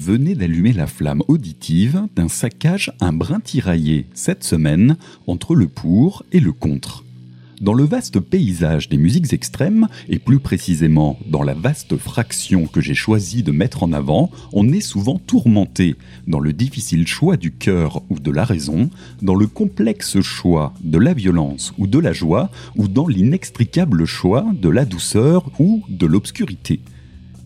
venez d'allumer la flamme auditive d'un saccage un brin tiraillé cette semaine entre le pour et le contre. Dans le vaste paysage des musiques extrêmes, et plus précisément dans la vaste fraction que j'ai choisi de mettre en avant, on est souvent tourmenté dans le difficile choix du cœur ou de la raison, dans le complexe choix de la violence ou de la joie, ou dans l'inextricable choix de la douceur ou de l'obscurité.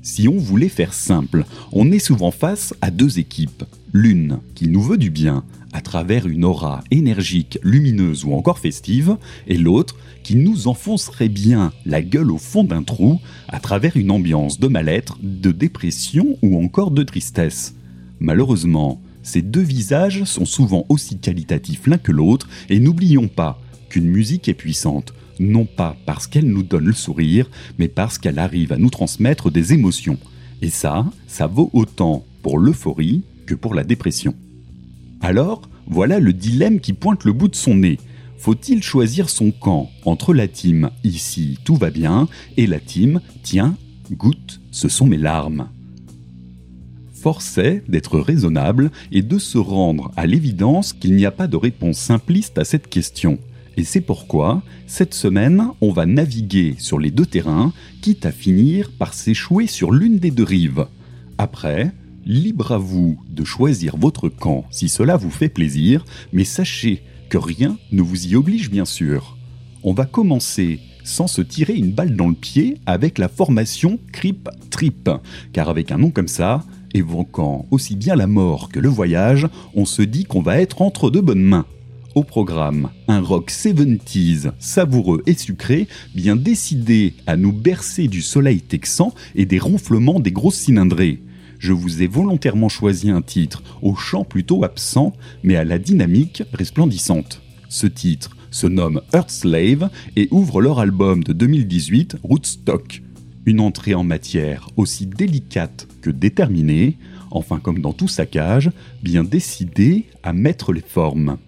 Si on voulait faire simple, on est souvent face à deux équipes. L'une qui nous veut du bien, à travers une aura énergique, lumineuse ou encore festive, et l'autre qui nous enfoncerait bien la gueule au fond d'un trou à travers une ambiance de mal-être, de dépression ou encore de tristesse. Malheureusement, ces deux visages sont souvent aussi qualitatifs l'un que l'autre, et n'oublions pas qu'une musique est puissante, non pas parce qu'elle nous donne le sourire, mais parce qu'elle arrive à nous transmettre des émotions. Et ça, ça vaut autant pour l'euphorie que pour la dépression. Alors, voilà le dilemme qui pointe le bout de son nez. Faut-il choisir son camp entre la team ici tout va bien et la team tiens, goûte, ce sont mes larmes Force est d'être raisonnable et de se rendre à l'évidence qu'il n'y a pas de réponse simpliste à cette question. Et c'est pourquoi, cette semaine, on va naviguer sur les deux terrains, quitte à finir par s'échouer sur l'une des deux rives. Après, Libre à vous de choisir votre camp si cela vous fait plaisir, mais sachez que rien ne vous y oblige bien sûr. On va commencer sans se tirer une balle dans le pied avec la formation Crip Trip, car avec un nom comme ça, évoquant aussi bien la mort que le voyage, on se dit qu'on va être entre de bonnes mains. Au programme, un rock 70s savoureux et sucré, bien décidé à nous bercer du soleil texan et des ronflements des grosses cylindrées je vous ai volontairement choisi un titre au chant plutôt absent, mais à la dynamique resplendissante. Ce titre se nomme Earth Slave et ouvre leur album de 2018 Rootstock. Une entrée en matière aussi délicate que déterminée, enfin comme dans tout saccage, bien décidé à mettre les formes.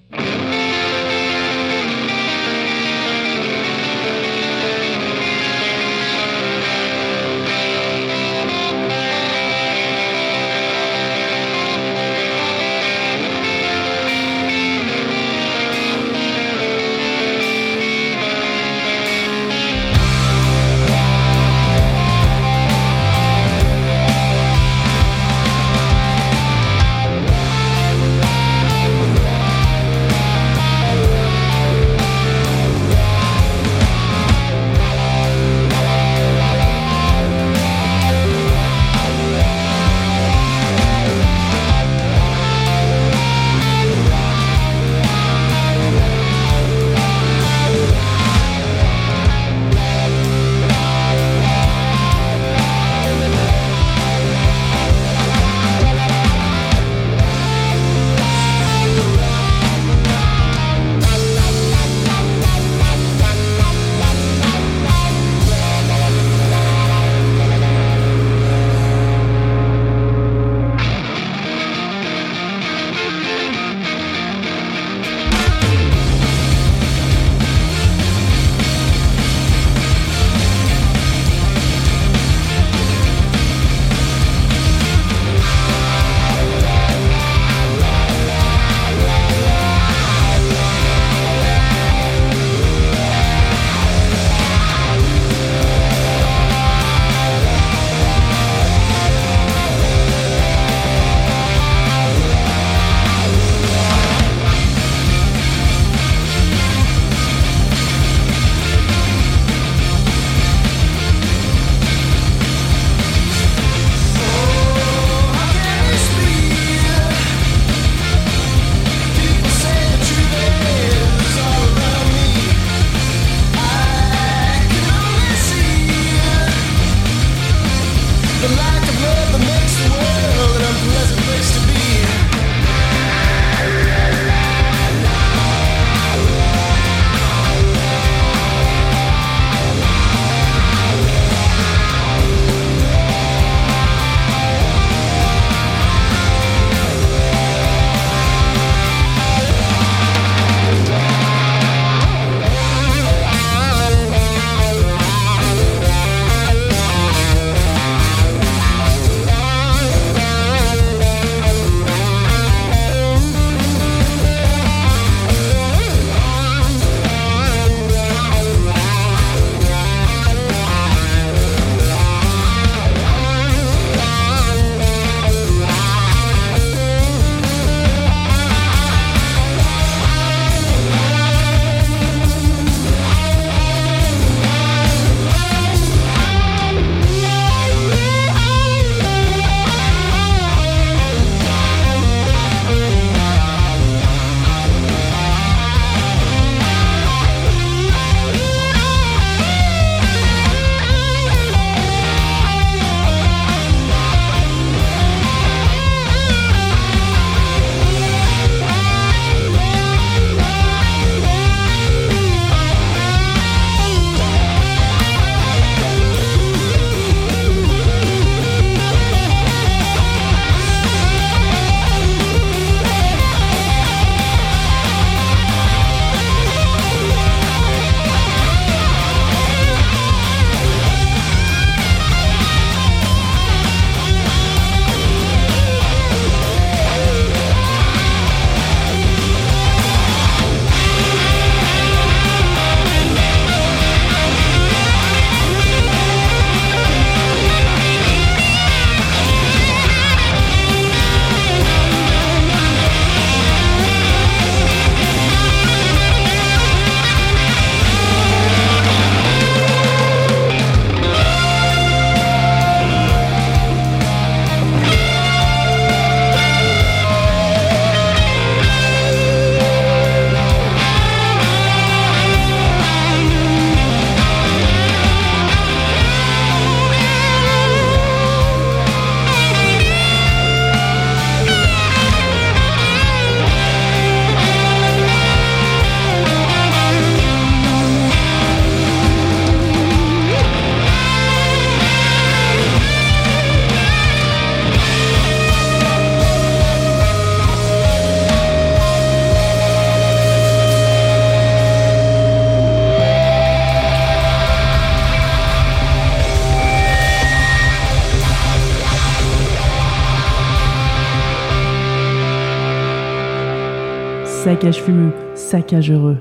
Saccage fumeux, saccage heureux.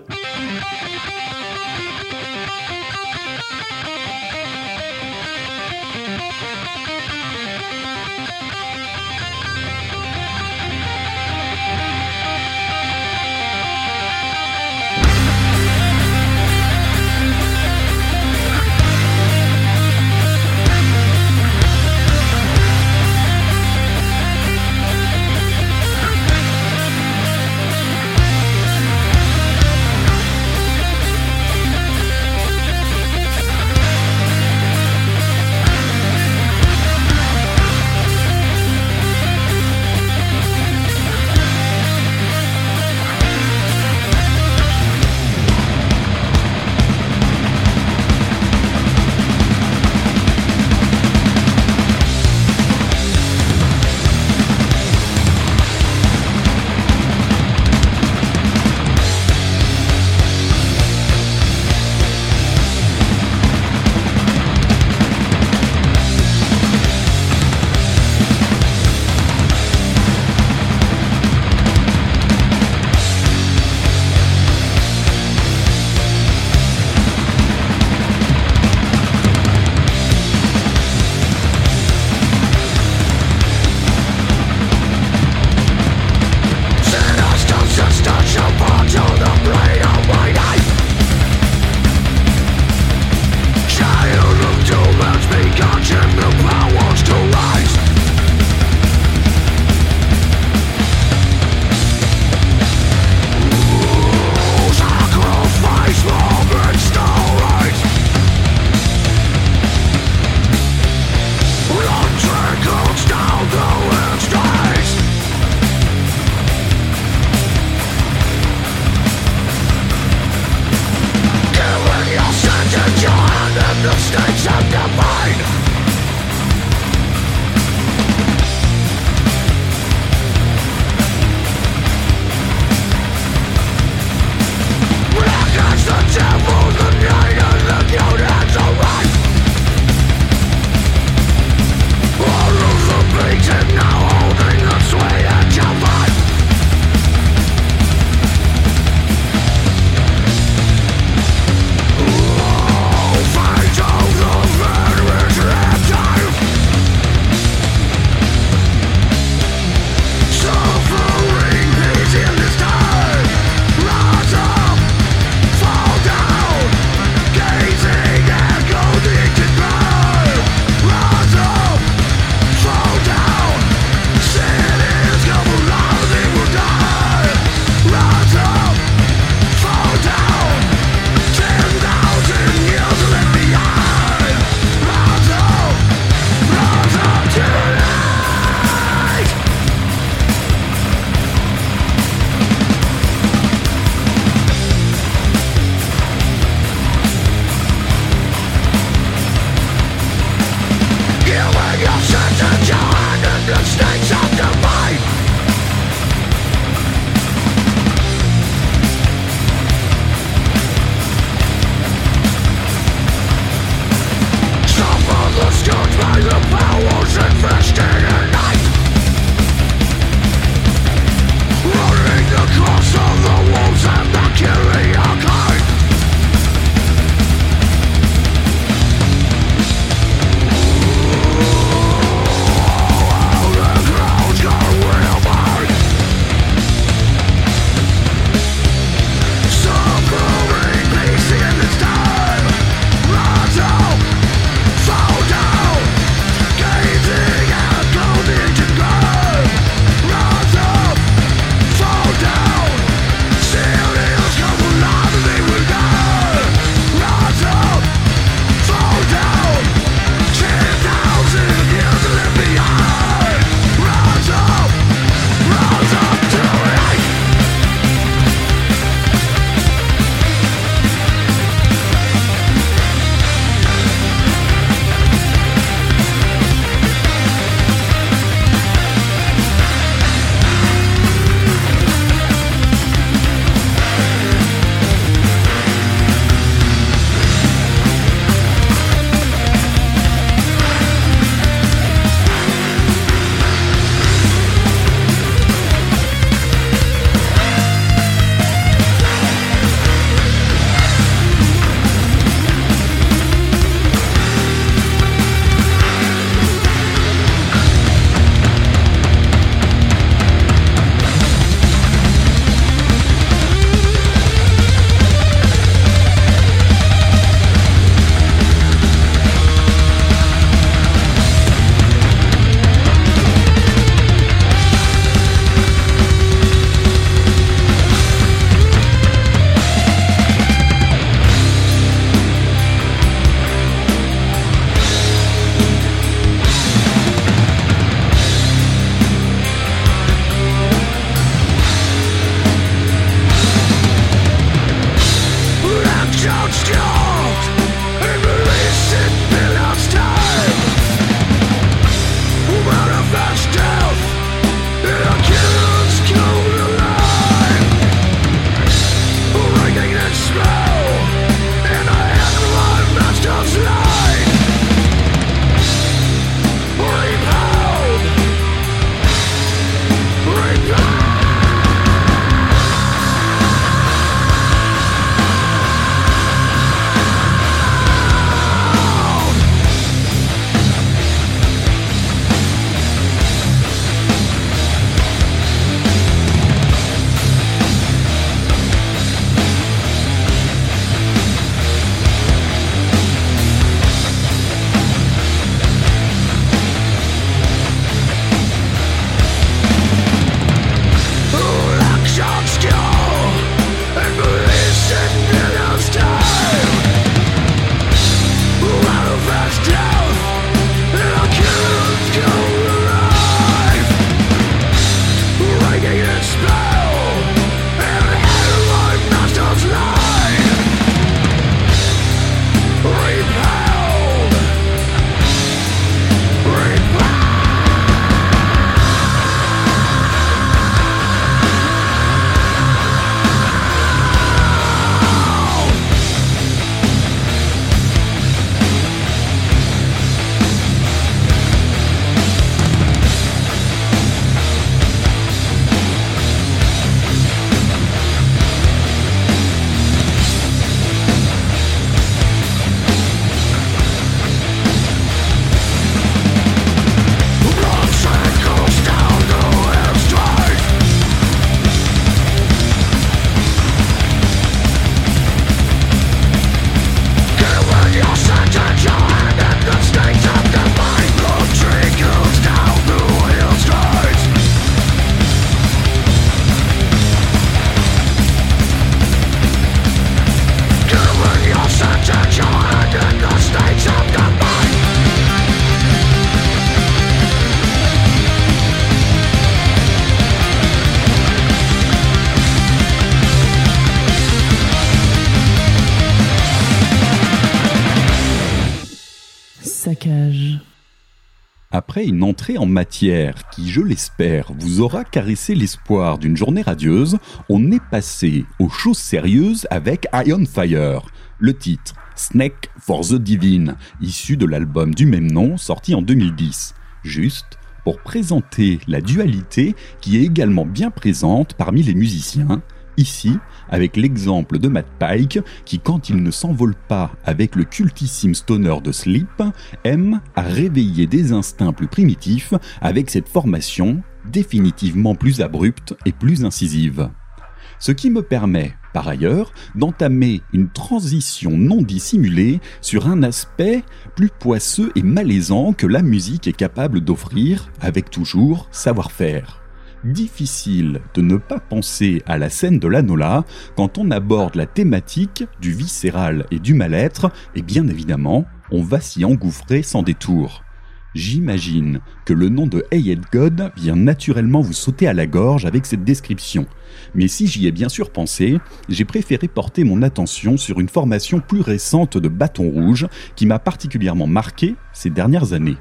Une entrée en matière qui, je l'espère, vous aura caressé l'espoir d'une journée radieuse, on est passé aux choses sérieuses avec Iron Fire. Le titre, Snake for the Divine, issu de l'album du même nom sorti en 2010. Juste pour présenter la dualité qui est également bien présente parmi les musiciens, ici avec l'exemple de Matt Pike qui, quand il ne s'envole pas avec le cultissime stoner de Sleep, aime à réveiller des instincts plus primitifs avec cette formation définitivement plus abrupte et plus incisive. Ce qui me permet, par ailleurs, d'entamer une transition non dissimulée sur un aspect plus poisseux et malaisant que la musique est capable d'offrir avec toujours savoir-faire difficile de ne pas penser à la scène de l'Anola quand on aborde la thématique du viscéral et du mal-être, et bien évidemment, on va s'y engouffrer sans détour. J'imagine que le nom de Hey God vient naturellement vous sauter à la gorge avec cette description. Mais si j'y ai bien sûr pensé, j'ai préféré porter mon attention sur une formation plus récente de Bâton Rouge qui m'a particulièrement marqué ces dernières années.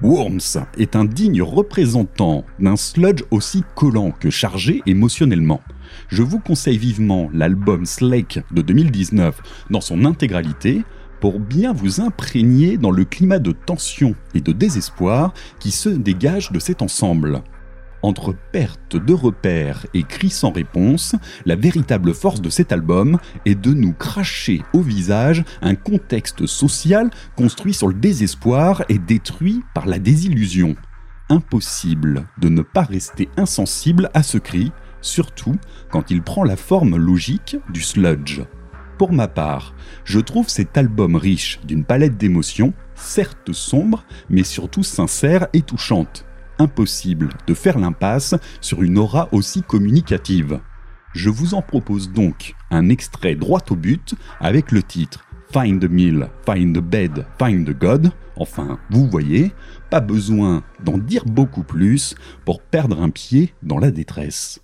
Worms est un digne représentant d'un sludge aussi collant que chargé émotionnellement. Je vous conseille vivement l'album Slake de 2019 dans son intégralité pour bien vous imprégner dans le climat de tension et de désespoir qui se dégage de cet ensemble. Entre perte de repères et cris sans réponse, la véritable force de cet album est de nous cracher au visage un contexte social construit sur le désespoir et détruit par la désillusion. Impossible de ne pas rester insensible à ce cri, surtout quand il prend la forme logique du sludge. Pour ma part, je trouve cet album riche d'une palette d'émotions, certes sombre, mais surtout sincère et touchante impossible de faire l'impasse sur une aura aussi communicative. Je vous en propose donc un extrait droit au but avec le titre Find the Mill, Find the Bed, Find the God. Enfin, vous voyez, pas besoin d'en dire beaucoup plus pour perdre un pied dans la détresse.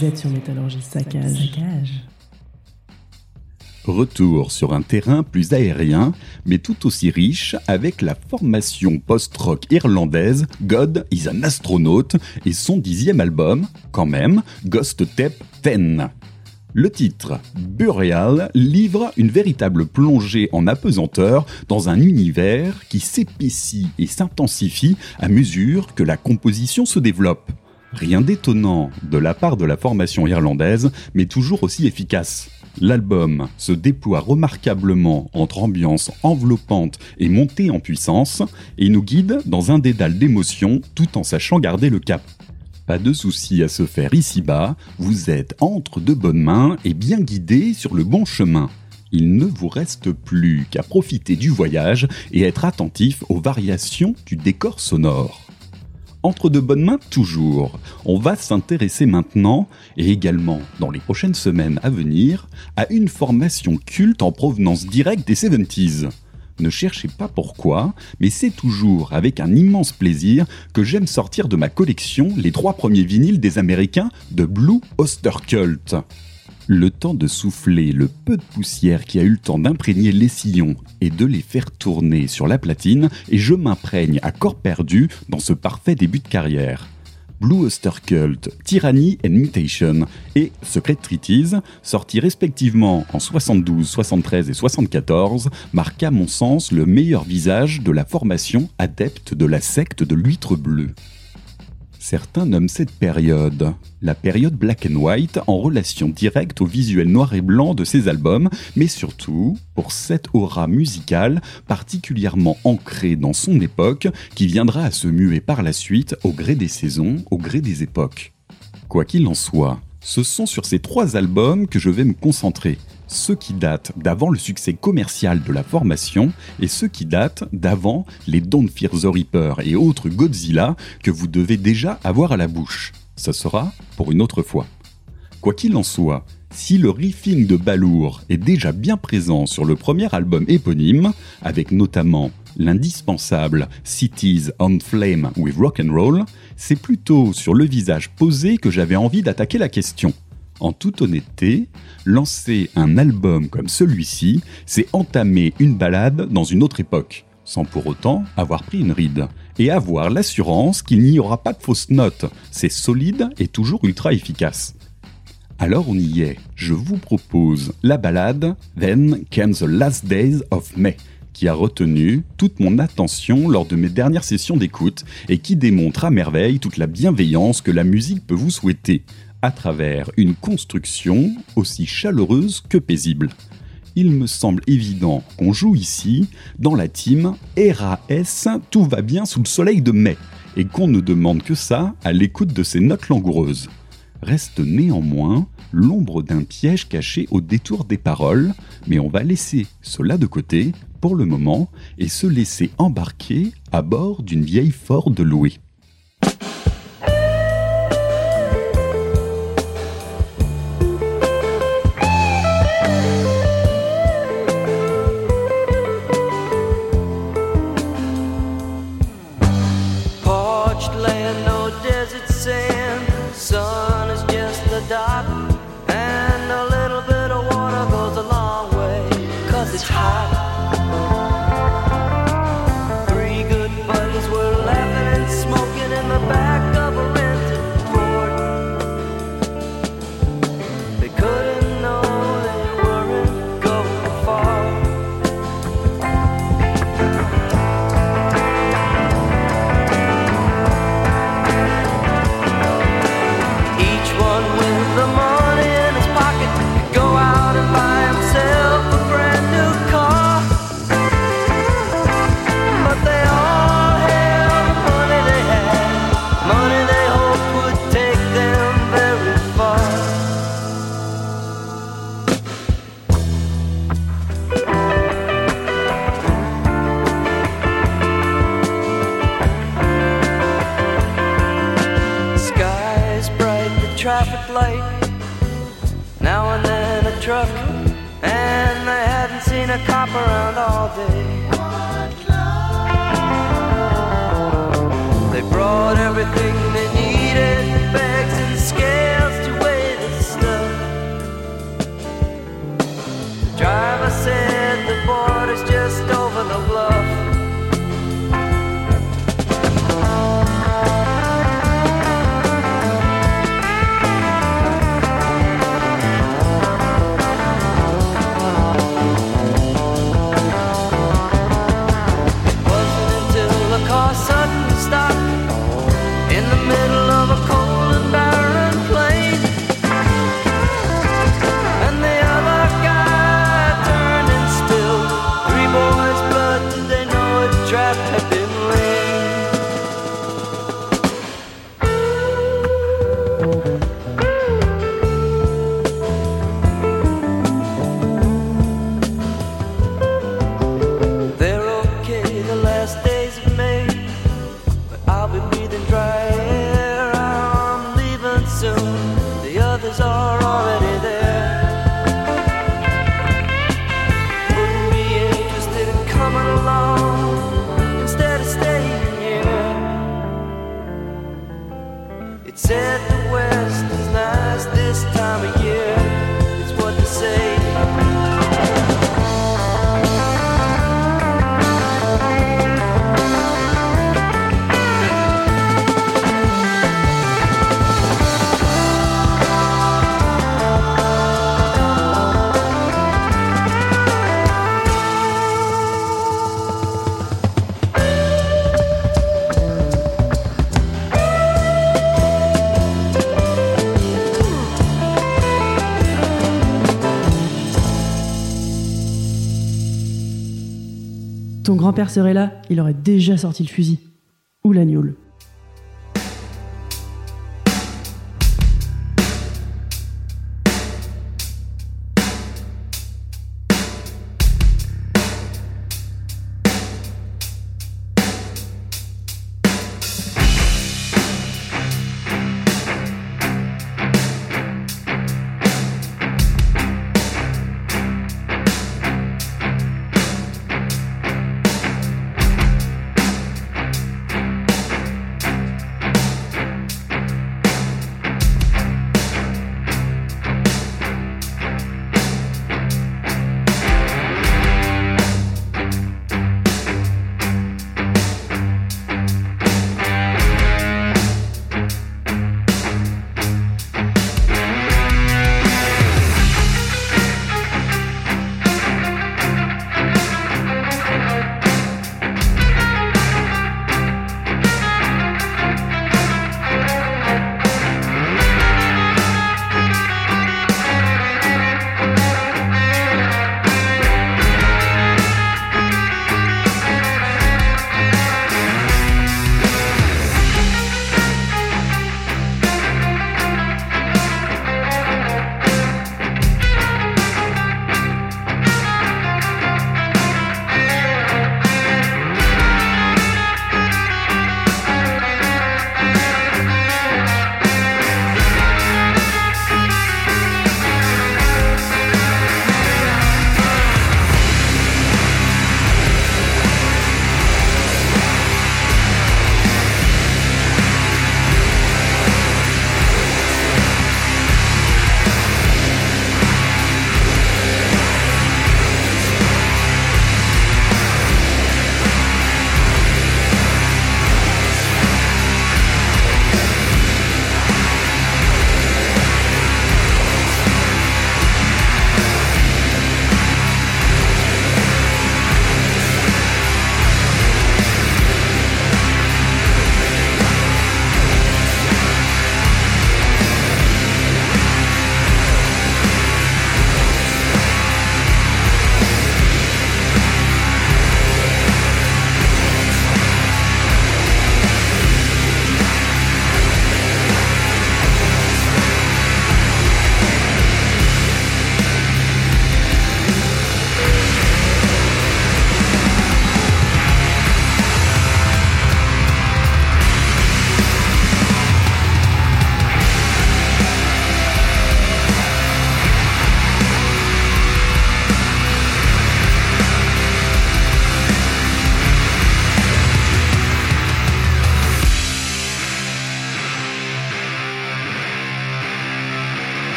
Vous êtes sur Métallurgie Saccage. Retour sur un terrain plus aérien, mais tout aussi riche, avec la formation post-rock irlandaise God is an Astronaut et son dixième album, quand même, Ghost Tape 10. Le titre, Burial, livre une véritable plongée en apesanteur dans un univers qui s'épaissit et s'intensifie à mesure que la composition se développe. Rien d'étonnant de la part de la formation irlandaise, mais toujours aussi efficace. L'album se déploie remarquablement entre ambiance enveloppante et montée en puissance, et nous guide dans un dédale d'émotions tout en sachant garder le cap. Pas de souci à se faire ici-bas, vous êtes entre de bonnes mains et bien guidé sur le bon chemin. Il ne vous reste plus qu'à profiter du voyage et être attentif aux variations du décor sonore. Entre de bonnes mains toujours, on va s'intéresser maintenant, et également dans les prochaines semaines à venir, à une formation culte en provenance directe des 70s. Ne cherchez pas pourquoi, mais c'est toujours avec un immense plaisir que j'aime sortir de ma collection les trois premiers vinyles des Américains de Blue Oster Cult. Le temps de souffler le peu de poussière qui a eu le temps d'imprégner les sillons et de les faire tourner sur la platine, et je m'imprègne à corps perdu dans ce parfait début de carrière. Blue Oyster Cult, Tyranny and Mutation et Secret Treaties, sortis respectivement en 72, 73 et 74, marquent à mon sens le meilleur visage de la formation adepte de la secte de l'huître bleue. Certains nomment cette période la période black and white en relation directe au visuel noir et blanc de ces albums, mais surtout pour cette aura musicale particulièrement ancrée dans son époque qui viendra à se muer par la suite au gré des saisons, au gré des époques. Quoi qu'il en soit, ce sont sur ces trois albums que je vais me concentrer, ceux qui datent d'avant le succès commercial de la formation et ceux qui datent d'avant les Don't Fear the Reaper et autres Godzilla que vous devez déjà avoir à la bouche. Ça sera pour une autre fois. Quoi qu'il en soit, si le riffing de Balour est déjà bien présent sur le premier album éponyme, avec notamment l'indispensable Cities on Flame with Rock and Roll, c'est plutôt sur le visage posé que j'avais envie d'attaquer la question. En toute honnêteté, lancer un album comme celui-ci, c'est entamer une balade dans une autre époque, sans pour autant avoir pris une ride, et avoir l'assurance qu'il n'y aura pas de fausses notes, c'est solide et toujours ultra efficace. Alors on y est, je vous propose la balade Then Came the Last Days of May, qui a retenu toute mon attention lors de mes dernières sessions d'écoute et qui démontre à merveille toute la bienveillance que la musique peut vous souhaiter, à travers une construction aussi chaleureuse que paisible. Il me semble évident qu'on joue ici dans la team RAS Tout va bien sous le soleil de mai et qu'on ne demande que ça à l'écoute de ces notes langoureuses. Reste néanmoins l'ombre d'un piège caché au détour des paroles, mais on va laisser cela de côté pour le moment et se laisser embarquer à bord d'une vieille Ford louée. truck, and I hadn't seen a cop around all day. Grand-père serait là, il aurait déjà sorti le fusil. Ou. Saccage.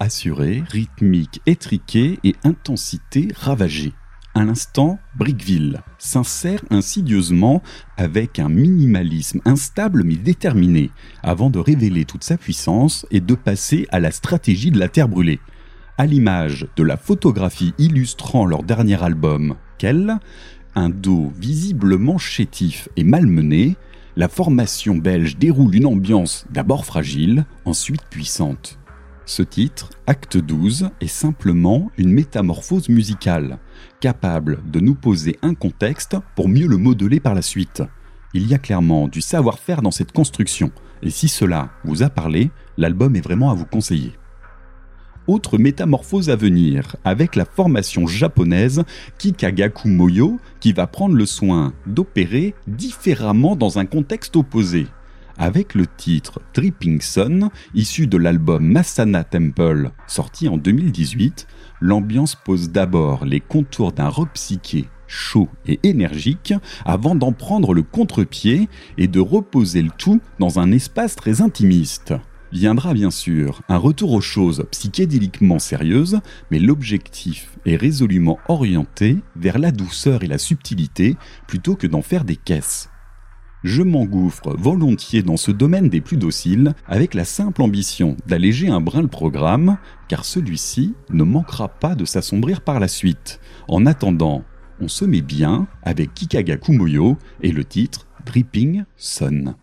Assurée, rythmique étriquée et intensité ravagée. À l'instant, Brickville s'insère insidieusement avec un minimalisme instable mais déterminé, avant de révéler toute sa puissance et de passer à la stratégie de la terre brûlée. À l'image de la photographie illustrant leur dernier album, Quel, un dos visiblement chétif et malmené, la formation belge déroule une ambiance d'abord fragile, ensuite puissante. Ce titre, Acte 12, est simplement une métamorphose musicale, capable de nous poser un contexte pour mieux le modeler par la suite. Il y a clairement du savoir-faire dans cette construction, et si cela vous a parlé, l'album est vraiment à vous conseiller. Autre métamorphose à venir, avec la formation japonaise Kikagaku Moyo, qui va prendre le soin d'opérer différemment dans un contexte opposé avec le titre Dripping Sun, issu de l'album Masana Temple, sorti en 2018, l'ambiance pose d'abord les contours d'un rock psyché chaud et énergique avant d'en prendre le contre-pied et de reposer le tout dans un espace très intimiste. Viendra bien sûr un retour aux choses psychédéliquement sérieuses, mais l'objectif est résolument orienté vers la douceur et la subtilité plutôt que d'en faire des caisses je m'engouffre volontiers dans ce domaine des plus dociles avec la simple ambition d'alléger un brin le programme, car celui-ci ne manquera pas de s'assombrir par la suite. En attendant, on se met bien avec Kikaga Kumoyo et le titre Dripping Sun.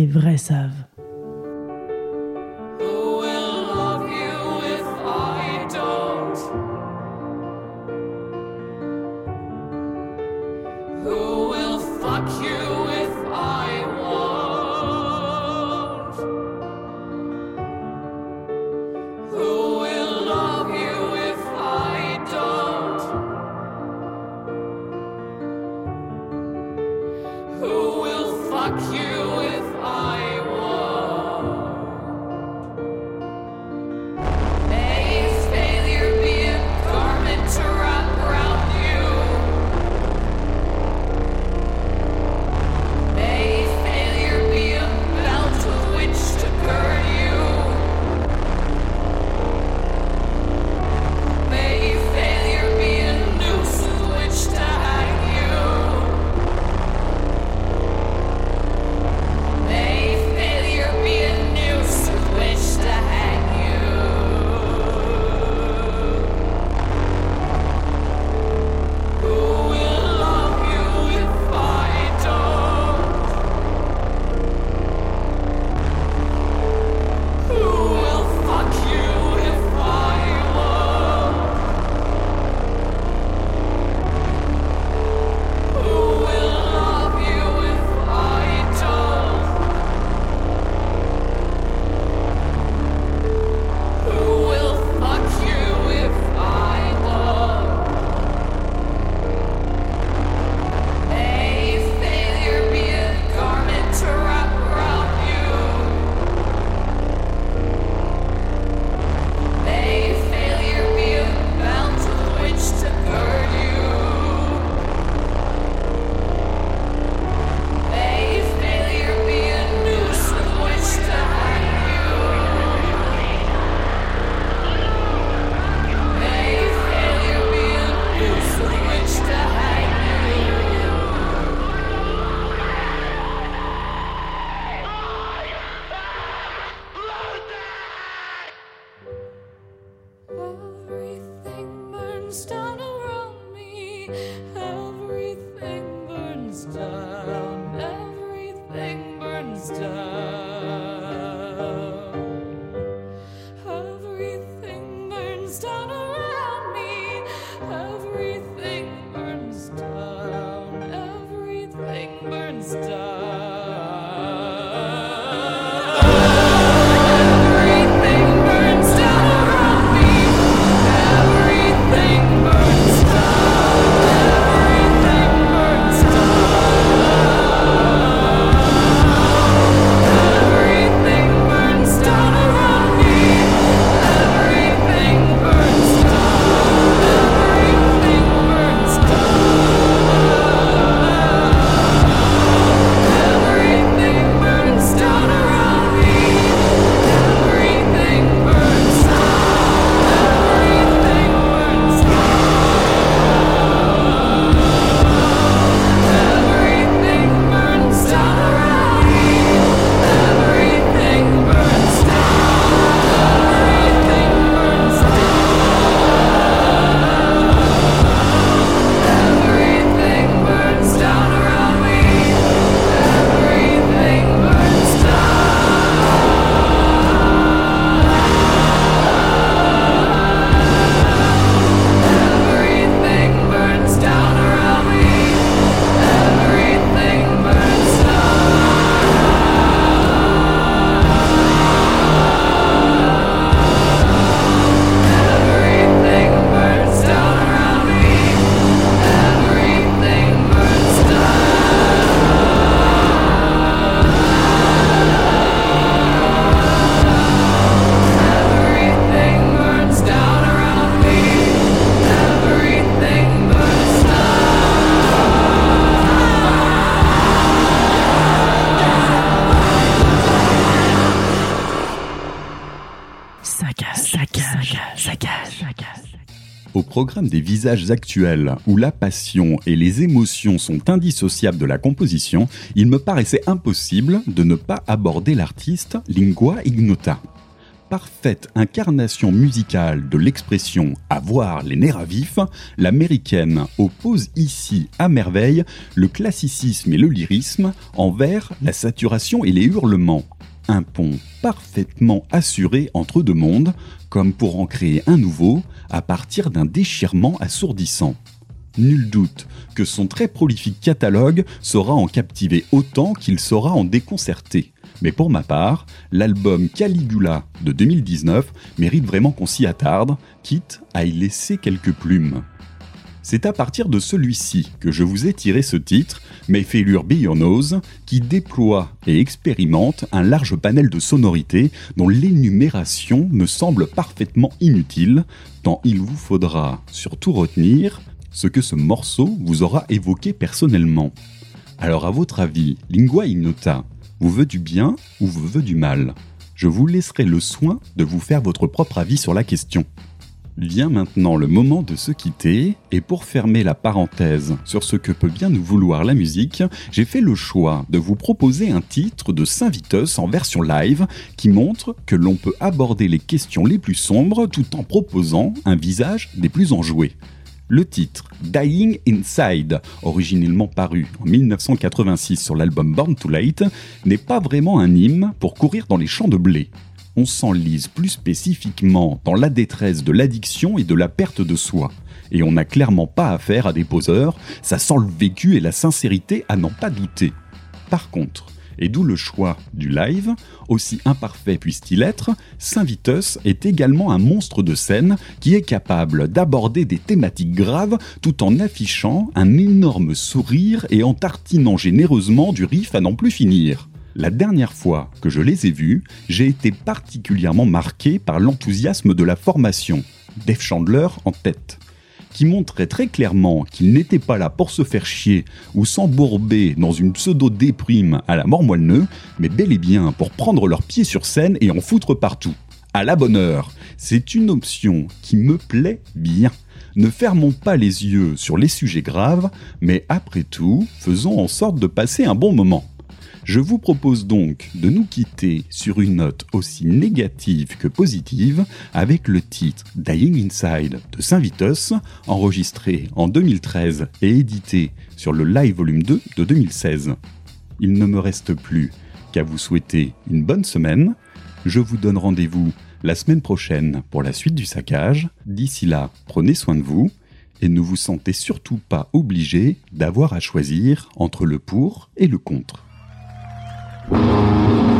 Les vrais savent. Programme des visages actuels, où la passion et les émotions sont indissociables de la composition, il me paraissait impossible de ne pas aborder l'artiste Lingua Ignota. Parfaite incarnation musicale de l'expression avoir les nerfs à vif, l'américaine oppose ici à merveille le classicisme et le lyrisme envers la saturation et les hurlements. Un pont parfaitement assuré entre deux mondes, comme pour en créer un nouveau à partir d'un déchirement assourdissant. Nul doute que son très prolifique catalogue saura en captiver autant qu'il saura en déconcerter. Mais pour ma part, l'album Caligula de 2019 mérite vraiment qu'on s'y attarde, quitte à y laisser quelques plumes. C'est à partir de celui-ci que je vous ai tiré ce titre, Mes Failure Be Your Nose, qui déploie et expérimente un large panel de sonorités dont l'énumération me semble parfaitement inutile, tant il vous faudra surtout retenir ce que ce morceau vous aura évoqué personnellement. Alors à votre avis, Lingua Ignota vous veut du bien ou vous veut du mal? Je vous laisserai le soin de vous faire votre propre avis sur la question. Vient maintenant le moment de se quitter, et pour fermer la parenthèse sur ce que peut bien nous vouloir la musique, j'ai fait le choix de vous proposer un titre de Saint-Vitus en version live qui montre que l'on peut aborder les questions les plus sombres tout en proposant un visage des plus enjoués. Le titre Dying Inside, originellement paru en 1986 sur l'album Born Too Late, n'est pas vraiment un hymne pour courir dans les champs de blé on s'enlise plus spécifiquement dans la détresse de l'addiction et de la perte de soi. Et on n'a clairement pas affaire à des poseurs, ça sent le vécu et la sincérité à n'en pas douter. Par contre, et d'où le choix du live, aussi imparfait puisse-t-il être, Saint Vitus est également un monstre de scène qui est capable d'aborder des thématiques graves tout en affichant un énorme sourire et en tartinant généreusement du riff à n'en plus finir. La dernière fois que je les ai vus, j'ai été particulièrement marqué par l'enthousiasme de la formation, Dave Chandler en tête, qui montrait très clairement qu'il n'était pas là pour se faire chier ou s'embourber dans une pseudo-déprime à la mort moelle mais bel et bien pour prendre leurs pieds sur scène et en foutre partout. À la bonne heure, c'est une option qui me plaît bien. Ne fermons pas les yeux sur les sujets graves, mais après tout, faisons en sorte de passer un bon moment. Je vous propose donc de nous quitter sur une note aussi négative que positive avec le titre Dying Inside de Saint Vitus, enregistré en 2013 et édité sur le Live Volume 2 de 2016. Il ne me reste plus qu'à vous souhaiter une bonne semaine. Je vous donne rendez-vous la semaine prochaine pour la suite du saccage. D'ici là, prenez soin de vous et ne vous sentez surtout pas obligé d'avoir à choisir entre le pour et le contre. Thank you.